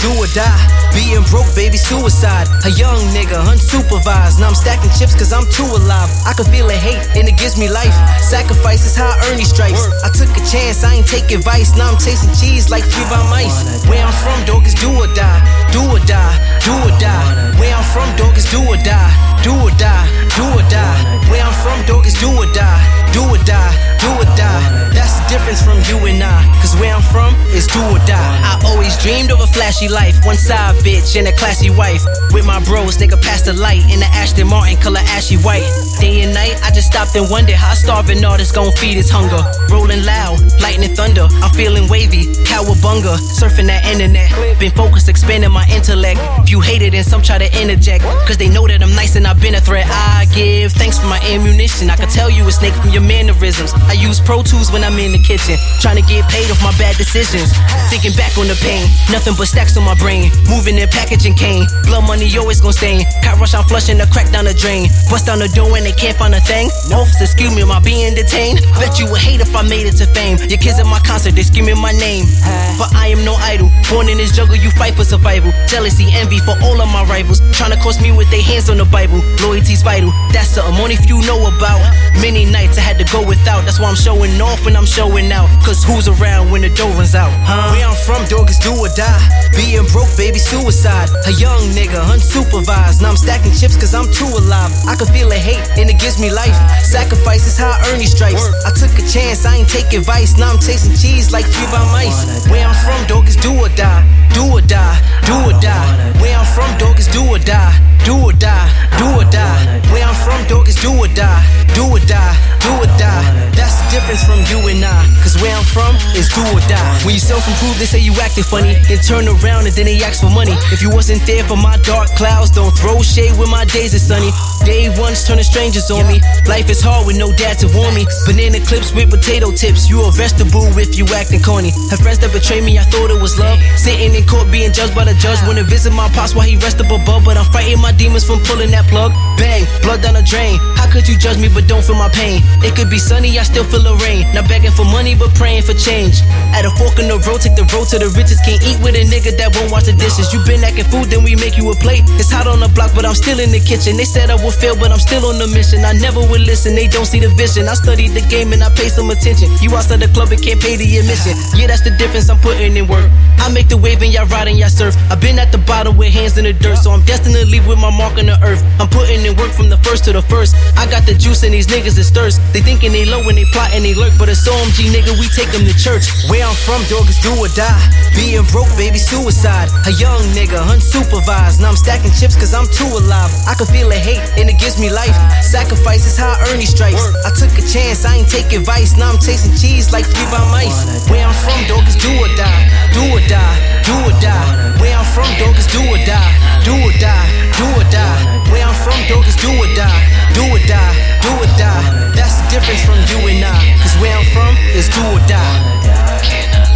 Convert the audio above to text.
do or die. Being broke, baby, suicide. A young nigga, unsupervised. Now I'm stacking chips cause I'm too alive. I can feel the hate and it gives me life. Sacrifice is how I earn these stripes. I took a chance, I ain't take advice. Now I'm chasing cheese like three by mice. Where I'm from, dog, is do or die. Do or difference from you and I. Cause where I'm from is do or die. I always dreamed of a flashy life. One side bitch and a classy wife. With my bros, they could pass the light in the Aston Martin color ashy white. Day and night, I just stopped and wondered how starving artist gon' feed his hunger. Rolling loud, lightning thunder. I'm feeling wavy, cowabunga. Surfing that internet. Been focused, expanding my intellect. Few hate it and some try to interject. Cause they know that I'm nice and I've been a threat. I give thanks for my ammunition. I can tell you a snake from your mannerisms. I use Pro Tools when I'm in the kitchen. Trying to get paid off my bad decisions. Thinking back on the pain. Nothing but stacks on my brain. Moving in packaging cane. Blood money always gon' stain. Cat rush, I'm flushing the crack down the drain. Bust down the door and they can't find a thing. Officers excuse me, am I being detained? Bet you would hate if I made it to fame. Your kids at my concert, they screaming my name. But I am no idol. Born in this jungle, you fight for survival. Jealousy, envy for all of my rivals. Trying to cost me with their hands on the Bible. Loyalty's vital. That's something only few know about. Many nights I had to go without. That's why I'm showing off when I'm showing out. Cause who's around when the door runs out? Huh? Where I'm from, dog is do or die. Being broke, baby, suicide. A young nigga, unsupervised. Now I'm stacking chips cause I'm too alive. I can feel the hate and it gives me life. Sacrifice is how I earn these stripes. I took a chance, I ain't take advice. Now I'm chasing cheese like by mice. Where I'm from, dog is do or die. Do or die, do or die. Where I'm from, dog is do or die. Do or die, do or die. Where I'm from, dog is do or die. Do or die, do or die. Difference from you and I. Cause where I'm from is do or die. When you self improve, they say you acting funny. Then turn around and then they ask for money. If you wasn't there for my dark clouds, don't throw shade when my days are sunny. Day one's turning strangers on me. Life is hard with no dad to warn me. Banana clips with potato tips. You a vegetable if you acting corny. Have friends that betray me, I thought it was love. Sitting in court being judged by the judge. Wanna visit my pops while he rest up above. But I'm fighting my demons from pulling that plug. Bang, blood down the drain. How could you judge me but don't feel my pain? It could be sunny, I still feel Not begging for money but praying for change. At a fork in the road, take the road to the riches. Can't eat with a nigga that won't wash the dishes. You been acting food, then we make you a plate. It's hot on the block, but I'm still in the kitchen. They said I would fail, but I'm still on the mission. I never would listen, they don't see the vision. I studied the game and I pay some attention. You outside the club and can't pay the admission. Yeah, that's the difference, I'm putting in work. I make the wave and y'all ride and y'all surf. I've been at the bottom with hands in the dirt, so I'm destined to leave with my mark on the earth. I'm putting in work from the first to the first. I got the juice and these niggas is thirst. They thinking they low when they plot and they lurk, but it's OMG nigga, we take them to church. Where I'm from, dog is do or die. Being broke, baby, suicide. A young nigga, unsupervised. Now I'm stacking chips cause I'm too alive. I can feel the hate and it gives me life. Sacrifice is how I earn these stripes. I took a chance, I ain't take advice. Now I'm chasing cheese like three by mice. Where I'm from, dog is do or die. Do or die, do or die. Where I'm from, dog is do or die. Do or die, do or die. Where I'm from, dog is do or die. Do or die, do or die difference from you and I. Cause where I'm from is do or die.